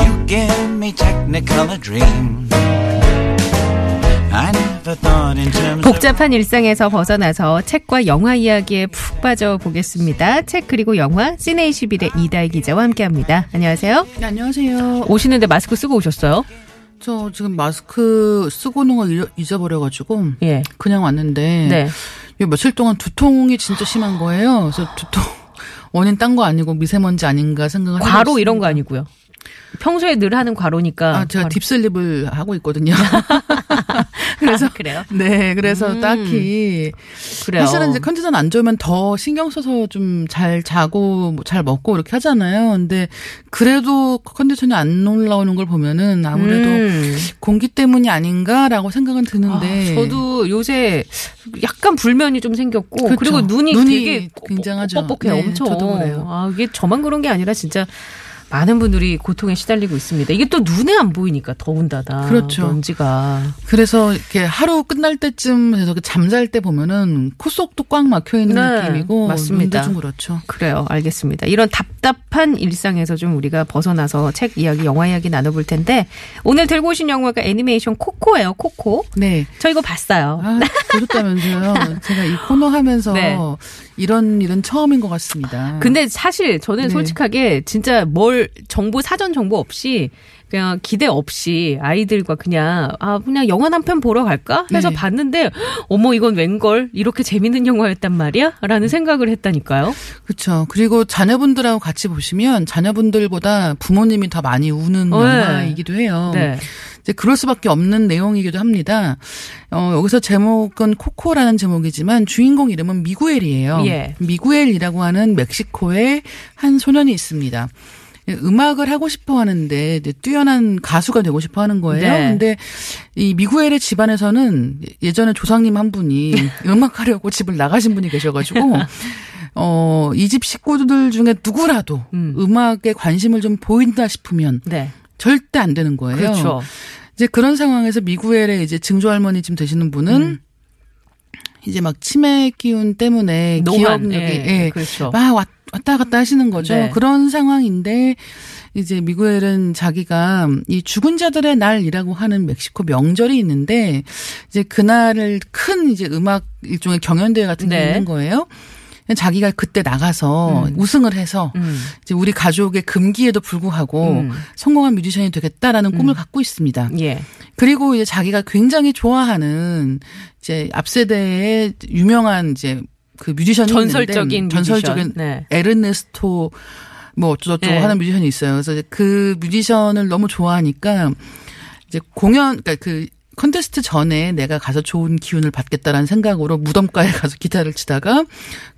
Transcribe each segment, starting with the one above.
you give me Technicolor dreams. I never thought in terms 복잡한 일상에서 벗어나서 책과 영화 이야기에 푹 빠져 보겠습니다. 책 그리고 영화 시네21의 이다혜 기자와 함께합니다. 안녕하세요. 네, 안녕하세요. 오시는데 마스크 쓰고 오셨어요? 저 지금 마스크 쓰고 오는 걸 잊어버려가지고 예. 그냥 왔는데 네. 요 며칠 동안 두통이 진짜 심한 거예요. 그래서 두통 원인 딴 거 아니고 미세먼지 아닌가 생각을 과로 있습니다. 이런 거 아니고요. 평소에 늘 하는 과로니까. 아, 제가 과로. 딥슬립을 하고 있거든요. 그래서 아, 그래요? 네, 그래서 음. 딱히 그래요. 사실은 이제 컨디션 안 좋으면 더 신경 써서 좀 잘 자고 뭐 잘 먹고 이렇게 하잖아요. 근데 그래도 컨디션이 안 올라오는 걸 보면은 아무래도 음. 공기 때문이 아닌가라고 생각은 드는데 아, 저도 요새 약간 불면이 좀 생겼고 그렇죠. 그리고 눈이, 눈이 되게 굉장하죠. 뻑뻑해요. 네, 엄청. 저도 그래요. 아, 이게 저만 그런 게 아니라 진짜 많은 분들이 고통에 시달리고 있습니다. 이게 또 눈에 안 보이니까 더운다다. 그렇죠. 먼지가. 그래서 이렇게 하루 끝날 때쯤 해서 그 잠잘 때 보면은 코 속도 꽉 막혀 있는 네, 느낌이고 맞습니다. 좀 그렇죠. 그래요. 알겠습니다. 이런 답답한 일상에서 좀 우리가 벗어나서 책 이야기, 영화 이야기 나눠볼 텐데 오늘 들고 오신 영화가 애니메이션 코코예요. 코코. 네. 저 이거 봤어요. 아, 보셨다면서요. 제가 이 코너 하면서 네. 이런 일은 처음인 것 같습니다. 근데 사실 저는 네. 솔직하게 진짜 뭘 정보 사전 정보 없이 그냥 기대 없이 아이들과 그냥 아 그냥 영화 한 편 보러 갈까 해서 네. 봤는데 어머 이건 웬걸 이렇게 재밌는 영화였단 말이야라는 생각을 했다니까요. 그렇죠. 그리고 자녀분들하고 같이 보시면 자녀분들보다 부모님이 더 많이 우는 네. 영화이기도 해요. 네. 이제 그럴 수밖에 없는 내용이기도 합니다. 어, 여기서 제목은 코코라는 제목이지만 주인공 이름은 미구엘이에요. 예. 미구엘이라고 하는 멕시코의 한 소년이 있습니다. 예, 음악을 하고 싶어 하는데 뛰어난 가수가 되고 싶어 하는 거예요. 네. 근데 이 미구엘의 집안에서는 예전에 조상님 한 분이 음악하려고 집을 나가신 분이 계셔가지고 어, 이 집 식구들 중에 누구라도 음. 음. 악에 관심을 좀 보인다 싶으면 네. 절대 안 되는 거예요. 그렇죠. 이제 그런 상황에서 미구엘의 이제 증조 할머니쯤 되시는 분은 음. 이제 막 치매 기운 때문에 노안, 기억력이 예, 예, 그렇죠. 막 왔- 왔다 갔다 하시는 거죠. 네. 그런 상황인데 이제 미구엘은 자기가 이 죽은 자들의 날이라고 하는 멕시코 명절이 있는데 이제 그날을 큰 이제 음악 일종의 경연 대회 같은 게 네. 있는 거예요. 자기가 그때 나가서 우승을 해서 음. 이제 우리 가족의 금기에도 불구하고 음. 성공한 뮤지션이 되겠다라는 꿈을 갖고 있습니다. 예. 그리고 이제 자기가 굉장히 좋아하는 이제 앞 세대의 유명한 이제 그 뮤지션이 전설적인 있는데 전설적인. 네. 에르네스토 뭐 어쩌고저쩌고 네. 하는 뮤지션이 있어요. 그래서 이제 그 뮤지션을 너무 좋아하니까 이제 공연 그러니까 그 컨테스트 전에 내가 가서 좋은 기운을 받겠다라는 생각으로 무덤가에 가서 기타를 치다가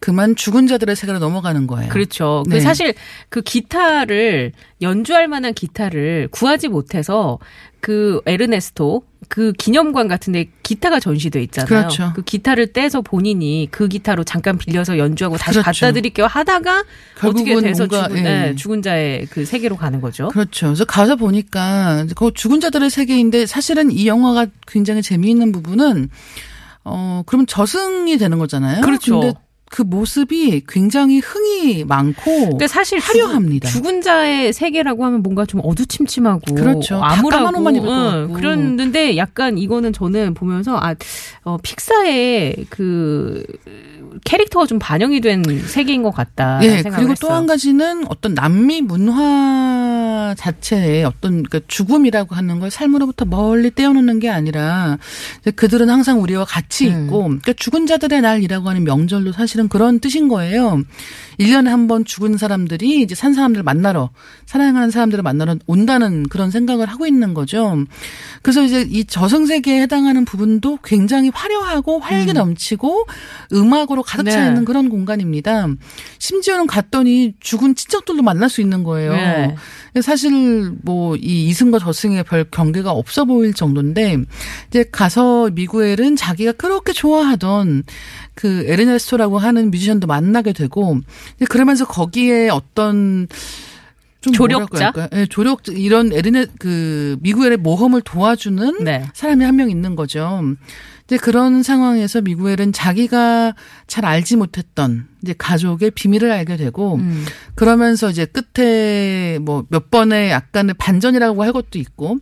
그만 죽은 자들의 세계로 넘어가는 거예요. 그렇죠. 그 네. 사실 그 기타를 연주할 만한 기타를 구하지 못해서 그 에르네스토 그 기념관 같은데 기타가 전시돼 있잖아요. 그렇죠. 그 기타를 떼서 본인이 그 기타로 잠깐 빌려서 연주하고 다시 그렇죠. 갖다 드릴게요 하다가 어떻게 돼서 뭔가, 죽은, 예. 네, 죽은 자의 그 세계로 가는 거죠. 그렇죠. 그래서 가서 보니까 그 죽은 자들의 세계인데 사실은 이 영화가 굉장히 재미있는 부분은 어 그러면 저승이 되는 거잖아요. 그렇죠. 그 모습이 굉장히 흥이 많고 근데 사실 화려합니다. 죽은, 자의 세계라고 하면 뭔가 좀 어두침침하고 그렇죠. 다 암울하고 응. 그랬는데 약간 이거는 저는 보면서 아 어, 픽사의 그 캐릭터가 좀 반영이 된 세계인 것 같다. 예, 그리고 또 한 가지는 어떤 남미 문화 자체의 어떤 그 죽음이라고 하는 걸 삶으로부터 멀리 떼어놓는 게 아니라 그들은 항상 우리와 같이 음. 있고 그러니까 죽은 자들의 날이라고 하는 명절도 사실 은 그런 뜻인 거예요. 1년에 한 번 죽은 사람들이 이제 산 사람들 만나러 사랑하는 사람들을 만나러 온다는 그런 생각을 하고 있는 거죠. 그래서 이제 이 저승세계에 해당하는 부분도 굉장히 화려하고 활기 넘치고 음악으로 가득 차 네. 있는 그런 공간입니다. 심지어는 갔더니 죽은 친척들도 만날 수 있는 거예요. 네. 사실 뭐 이 이승과 저승의 별 경계가 없어 보일 정도인데 이제 가서 미구엘은 자기가 그렇게 좋아하던 그 에르네스토라고 하는 뮤지션도 만나게 되고 그러면서 거기에 어떤 좀 조력자? 예, 조력 이런 에르네 그 미구엘의 모험을 도와주는 네. 사람이 한 명 있는 거죠. 이제 그런 상황에서 미구엘은 자기가 잘 알지 못했던 이제 가족의 비밀을 알게 되고 음. 그러면서 이제 끝에 뭐 몇 번의 약간의 반전이라고 할 것도 있고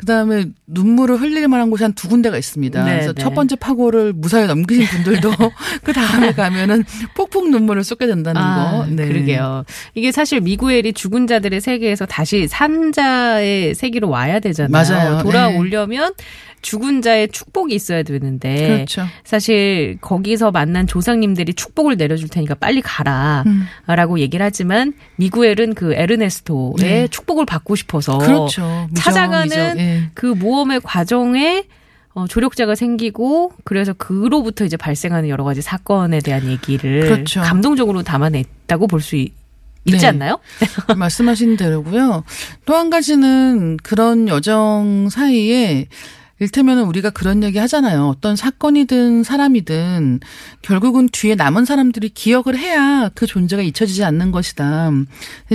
그다음에 눈물을 흘릴 만한 곳이 한 두 군데가 있습니다. 네, 그래서 네. 첫 번째 파고를 무사히 넘기신 분들도 그 다음에 가면은 폭풍 눈물을 쏟게 된다는 아, 거. 네. 그러게요. 이게 사실 미구엘이 죽은 자들의 세계에서 다시 산자의 세계로 와야 되잖아요. 맞아요. 돌아오려면 죽은 자의 축복이 있어야 되는데 그렇죠. 사실 거기서 만난 조상님들이 축복을 내려줄 테니까 빨리 가라라고 얘기를 하지만 미구엘은 그 에르네스토의 음. 네. 축복을 받고 싶어서 그렇죠. 미정, 찾아가는 미정. 예. 그 모험의 과정에 어, 조력자가 생기고 그래서 그로부터 이제 발생하는 여러 가지 사건에 대한 얘기를 그렇죠. 감동적으로 담아냈다고 볼 수 있지 네. 않나요? 말씀하신 대로고요. 또 한 가지는 그런 여정 사이에 일테면은 우리가 그런 얘기 하잖아요. 어떤 사건이든 사람이든 결국은 뒤에 남은 사람들이 기억을 해야 그 존재가 잊혀지지 않는 것이다.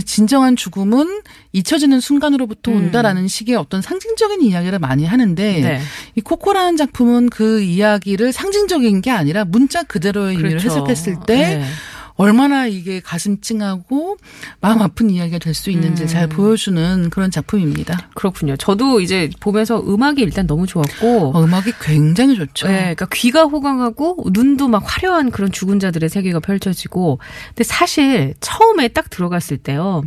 진정한 죽음은 잊혀지는 순간으로부터 음. 온다라는 식의 어떤 상징적인 이야기를 많이 하는데 네. 이 코코라는 작품은 그 이야기를 상징적인 게 아니라 문자 그대로의 의미를 그렇죠. 해석했을 때 네. 얼마나 이게 가슴 찡하고 마음 아픈 이야기가 될 수 있는지 음. 잘 보여주는 그런 작품입니다. 그렇군요. 저도 이제 보면서 음악이 일단 너무 좋았고 어, 음악이 굉장히 좋죠. 네, 그러니까 귀가 호강하고 눈도 막 화려한 그런 죽은 자들의 세계가 펼쳐지고. 근데 사실 처음에 딱 들어갔을 때요.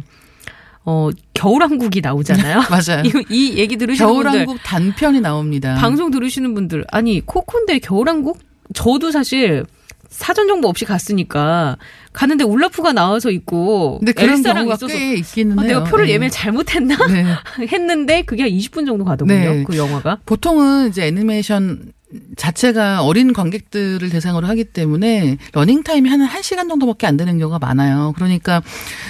어, 겨울왕국이 나오잖아요. 맞아요. 이, 이 얘기 들으시는 분들 겨울왕국 단편이 나옵니다. 방송 들으시는 분들 아니 코콘데 겨울왕국 저도 사실 사전 정보 없이 갔으니까 갔는데 울라프가 나와서 있고 근데 그런 엘사랑 있어서 꽤 있기는 아, 해요. 내가 표를 네. 예매 잘못했나 네. 했는데 그게 한 20분 정도 가더군요. 네. 그 영화가. 보통은 이제 애니메이션 자체가 어린 관객들을 대상으로 하기 때문에 러닝 타임이 한 1시간 정도밖에 안 되는 경우가 많아요. 그러니까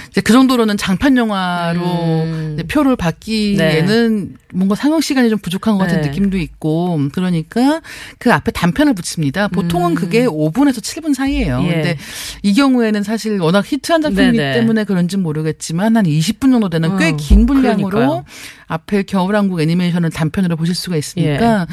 이제 그 정도로는 장편 영화로 음. 표를 받기에는 뭔가 상영 시간이 좀 부족한 것 같은 네. 느낌도 있고 그러니까 그 앞에 단편을 붙입니다. 보통은 그게 5분에서 7분 사이예요. 음. 예. 근데 이 경우에는 사실 워낙 히트한 작품이기 네네. 때문에 그런지 모르겠지만 한 20분 정도 되는 꽤 어, 긴 분량으로 그러니까요. 앞에 겨울왕국 애니메이션을 단편으로 보실 수가 있으니까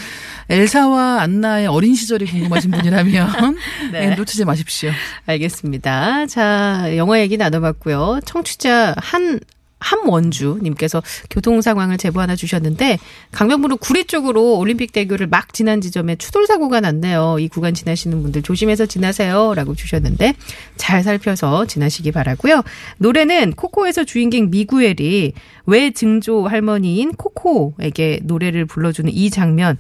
예. 엘사와 안나의 어린 시절이 궁금하신 분이라면 네. 네, 놓치지 마십시오. 알겠습니다. 자, 영화 얘기 나눠봤고요. 청취자 한 함원주님께서 교통 상황을 제보 하나 주셨는데 강변북로 구리 쪽으로 올림픽 대교를 막 지난 지점에 추돌 사고가 났네요. 이 구간 지나시는 분들 조심해서 지나세요라고 주셨는데 잘 살펴서 지나시기 바라고요. 노래는 코코에서 주인공 미구엘이 외 증조 할머니인 코코에게 노래를 불러주는 이 장면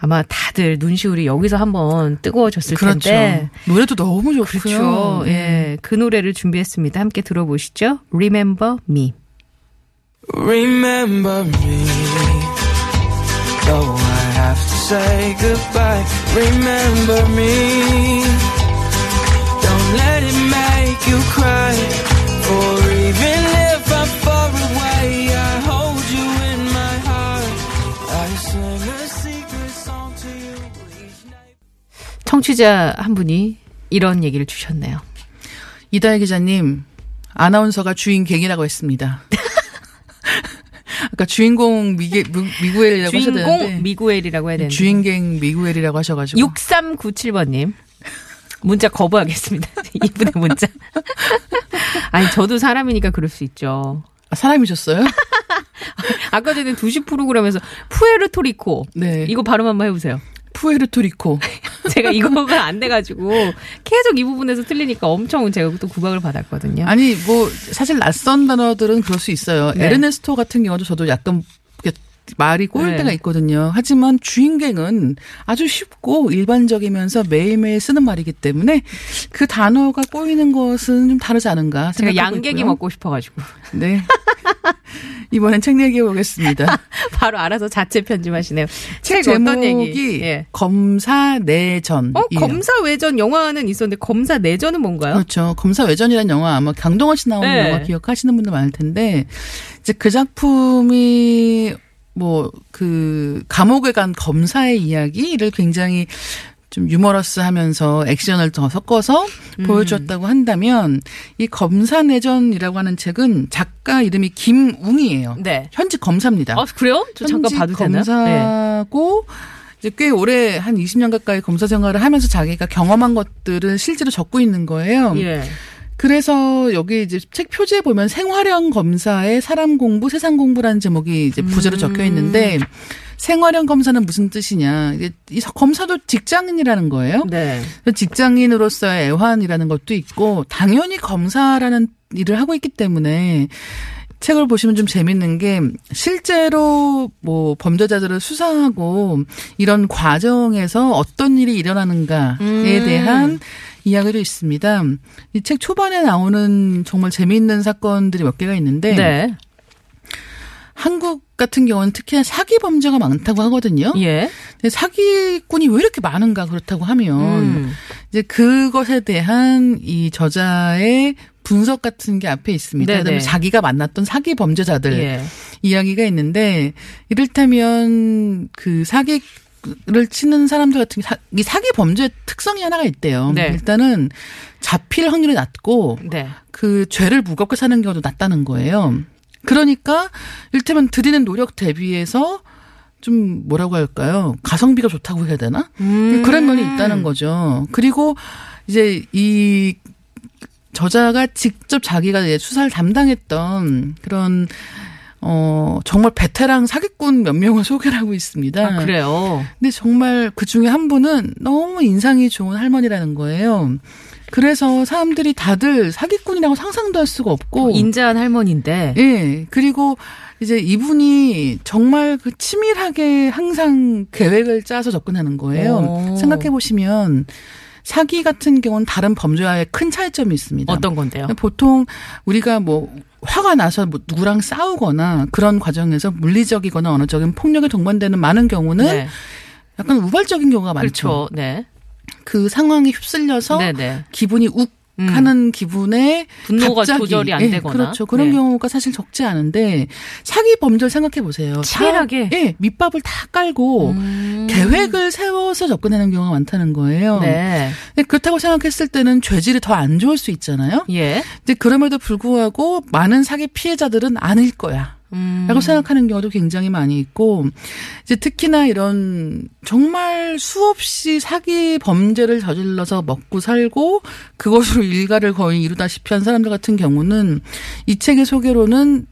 아마 다들 눈시울이 여기서 한번 뜨거워졌을 그렇죠. 텐데 노래도 너무 좋고요. 그렇죠. 네. 예. 그 노래를 준비했습니다. 함께 들어보시죠. Remember Me. Remember me, though I have to say goodbye. Remember me, don't let it make you cry. Or even if I'm far away, I hold you in my heart. I sing a secret song to you each night. 청취자 한 분이 이런 얘기를 주셨네요. 이다혜 기자님 아나운서가 주인 갱이라고 했습니다. 아까 주인공 미게, 미, 미구엘이라고 하셔야 주인공 되는데 미구엘이라고 해야 되는데. 주인갱 미구엘이라고 하셔가지고 6397번님. 문자 거부하겠습니다. 이분의 문자. 아니, 저도 사람이니까 그럴 수 있죠. 아, 사람이셨어요? 아까 전에 2시 프로그램에서 푸에르토리코. 네. 이거 발음 한번 해보세요. 푸에르토리코. 제가 이거가 안 돼가지고 계속 이 부분에서 틀리니까 엄청 제가 또 구박을 받았거든요. 아니 뭐 사실 낯선 단어들은 그럴 수 있어요. 네. 에르네스토 같은 경우도 저도 약간 말이 꼬일 네. 때가 있거든요. 하지만 주인갱은 아주 쉽고 일반적이면서 매일매일 쓰는 말이기 때문에 그 단어가 꼬이는 것은 좀 다르지 않은가 제가 생각하고 양갱이 있고요. 먹고 싶어가지고 네. 이번엔 책 얘기해 보겠습니다. 바로 알아서 자체 편집하시네요. 책 책 어떤 얘기? 예. 검사 내전. 어 검사 외전 영화는 있었는데 검사 내전은 뭔가요? 그렇죠. 검사 외전이라는 영화 아마 강동원 씨 나오는 네. 영화 기억하시는 분들 많을 텐데 이제 그 작품이 뭐 그 감옥에 간 검사의 이야기를 굉장히 좀 유머러스 하면서 액션을 더 섞어서 음. 보여줬다고 한다면 이 검사 내전이라고 하는 책은 작가 이름이 김웅이에요. 네. 현직 검사입니다. 아 그래요? 저 잠깐 봐도 되나? 네. 검사고 이제 꽤 오래 한 20년 가까이 검사 생활을 하면서 자기가 경험한 것들을 실제로 적고 있는 거예요. 예. 그래서 여기 이제 책 표지에 보면 생활형 검사의 사람 공부, 세상 공부라는 제목이 이제 부제로 음. 적혀 있는데 생활형 검사는 무슨 뜻이냐? 이 검사도 직장인이라는 거예요. 네. 직장인으로서의 애환이라는 것도 있고 당연히 검사라는 일을 하고 있기 때문에 책을 보시면 좀 재밌는 게 실제로 뭐 범죄자들을 수사하고 이런 과정에서 어떤 일이 일어나는가에 음. 대한 이야기도 있습니다. 이 책 초반에 나오는 정말 재미있는 사건들이 몇 개가 있는데 네. 한국 같은 경우는 특히나 사기 범죄가 많다고 하거든요. 예. 근데 사기꾼이 왜 이렇게 많은가 그렇다고 하면 음. 이제 그것에 대한 이 저자의 분석 같은 게 앞에 있습니다. 네네. 그다음에 자기가 만났던 사기 범죄자들 예. 이야기가 있는데 이를테면 그 사기 를 치는 사람들 같은 게 사, 이 사기 범죄 특성이 하나가 있대요. 네. 일단은 잡힐 확률이 낮고 네. 그 죄를 무겁게 사는 경우도 낮다는 거예요. 그러니까 일테면 들이는 노력 대비해서 좀 뭐라고 할까요? 가성비가 좋다고 해야 되나? 음. 그런 면이 있다는 거죠. 그리고 이제 이 저자가 직접 자기가 수사를 담당했던 그런 어 정말 베테랑 사기꾼 몇 명을 소개를 하고 있습니다. 아, 그래요. 근데 정말 그 중에 한 분은 너무 인상이 좋은 할머니라는 거예요. 그래서 사람들이 다들 사기꾼이라고 상상도 할 수가 없고 인자한 할머니인데. 예. 그리고 이제 이분이 정말 그 치밀하게 항상 계획을 짜서 접근하는 거예요. 오. 생각해 보시면 사기 같은 경우는 다른 범죄와의 큰 차이점이 있습니다. 어떤 건데요? 보통 우리가 뭐 화가 나서 뭐 누구랑 싸우거나 그런 과정에서 물리적이거나 언어적인 폭력에 동반되는 많은 경우는 네. 약간 우발적인 경우가 많죠. 그렇죠. 네. 그 상황에 휩쓸려서 네네. 기분이 욱 음. 하는 기분에 분노가 갑자기, 조절이 안 예, 되거나. 그렇죠. 그런 네. 경우가 사실 적지 않은데 사기 범죄를 생각해 보세요. 치밀하게? 다, 예, 밑밥을 다 깔고 음. 계획을 세워서 접근하는 경우가 많다는 거예요. 네. 그렇다고 생각했을 때는 죄질이 더 안 좋을 수 있잖아요. 예. 근데 그럼에도 불구하고 많은 사기 피해자들은 아닐 거야. 음. 라고 생각하는 경우도 굉장히 많이 있고, 이제 특히나 이런 정말 수없이 사기 범죄를 저질러서 먹고 살고, 그것으로 일가를 거의 이루다시피 한 사람들 같은 경우는 이 책의 소개로는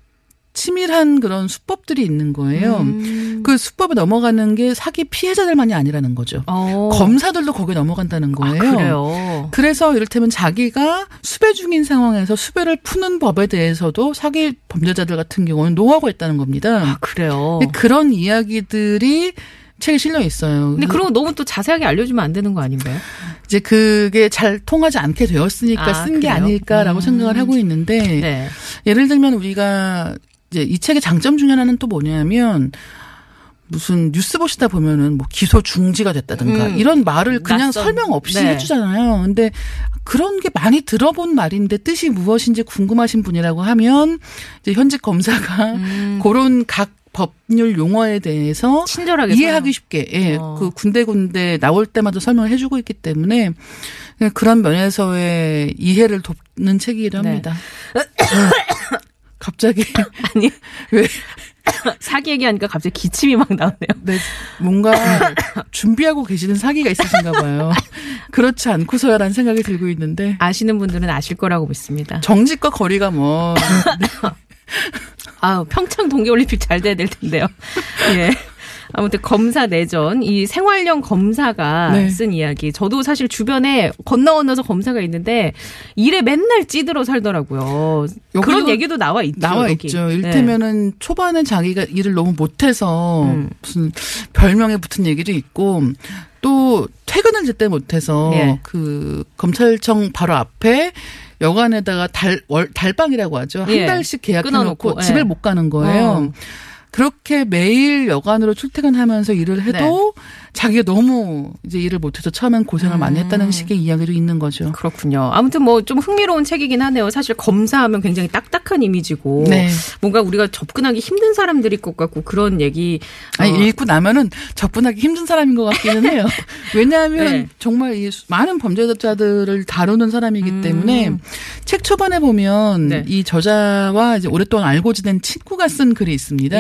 치밀한 그런 수법들이 있는 거예요. 음. 그 수법에 넘어가는 게 사기 피해자들만이 아니라는 거죠. 어. 검사들도 거기에 넘어간다는 아, 거예요. 그래요. 그래서 이를테면 자기가 수배 중인 상황에서 수배를 푸는 법에 대해서도 사기 범죄자들 같은 경우는 노하고 있다는 겁니다. 아, 그래요. 그런 이야기들이 책에 실려 있어요. 근데 그런 거 너무 또 자세하게 알려주면 안 되는 거 아닌가요? 이제 그게 잘 통하지 않게 되었으니까 아, 쓴게 그래요? 아닐까라고 음. 생각을 하고 있는데 네. 예를 들면 우리가 이제 이 책의 장점 중에 하나는 또 뭐냐면 무슨 뉴스 보시다 보면은 뭐 기소 중지가 됐다든가 음. 이런 말을 그냥 낯선. 설명 없이 네. 해주잖아요. 근데 그런 게 많이 들어본 말인데 뜻이 무엇인지 궁금하신 분이라고 하면 이제 현직 검사가 음. 그런 각 법률 용어에 대해서 친절하게 이해하기 쉽게 예, 어. 그 군데군데 나올 때마다 설명을 해주고 있기 때문에 그런 면에서의 이해를 돕는 책이기도 네. 합니다. 갑자기 아니 왜 사기 얘기하니까 갑자기 기침이 막 나오네요. 네, 뭔가 준비하고 계시는 사기가 있으신가 봐요. 그렇지 않고서야라는 생각이 들고 있는데 아시는 분들은 아실 거라고 믿습니다. 정직과 거리가 뭐 아 평창 동계올림픽 잘 돼야 될 텐데요. 예. 아무튼 검사 내전 이 생활형 검사가 네. 쓴 이야기. 저도 사실 주변에 건너 건너서 검사가 있는데 일에 맨날 찌들어 살더라고요. 그런 얘기도 나와 있죠. 나와 여기. 있죠. 네. 일테면은 초반에 자기가 일을 너무 못해서 음. 무슨 별명에 붙은 얘기도 있고 또 퇴근을 제때 못해서 예. 그 검찰청 바로 앞에 여관에다가 달, 월, 달방이라고 하죠. 한 예. 달씩 계약해놓고 예. 집을 못 가는 거예요. 어. 그렇게 매일 여관으로 출퇴근하면서 일을 해도 네. 자기가 너무 이제 일을 못해서 처음엔 고생을 많이 음. 했다는 식의 이야기도 있는 거죠. 그렇군요. 아무튼 뭐 좀 흥미로운 책이긴 하네요. 사실 검사하면 굉장히 딱딱한 이미지고 네. 뭔가 우리가 접근하기 힘든 사람들일 것 같고 그런 얘기 아니 어, 읽고 나면은 접근하기 힘든 사람인 것 같기는 해요. 왜냐하면 네. 정말 이 수- 많은 범죄자들을 다루는 사람이기 음. 때문에 책 초반에 보면 네. 이 저자와 이제 오랫동안 알고 지낸 친구가 쓴 글이 있습니다.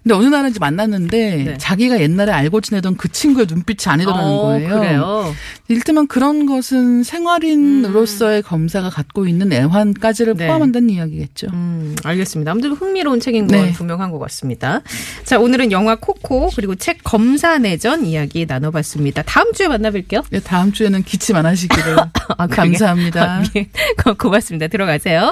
예. 근데 어느 날은 이제 만났는데 네. 자기가 옛날에 알고 지내던 그 친구의 눈빛이 아니더라는 어, 거예요. 그래요. 일테면 그런 것은 생활인으로서의 검사가 갖고 있는 애환까지를 음. 네. 포함한다는 이야기겠죠. 음, 알겠습니다. 아무튼 흥미로운 책인 건 네. 분명한 것 같습니다. 자, 오늘은 영화 코코 그리고 책 검사 내전 이야기 나눠봤습니다. 다음 주에 만나뵐게요. 네, 다음 주에는 기침 안 하시기를 아. 감사합니다. 예. 고맙습니다. 들어가세요.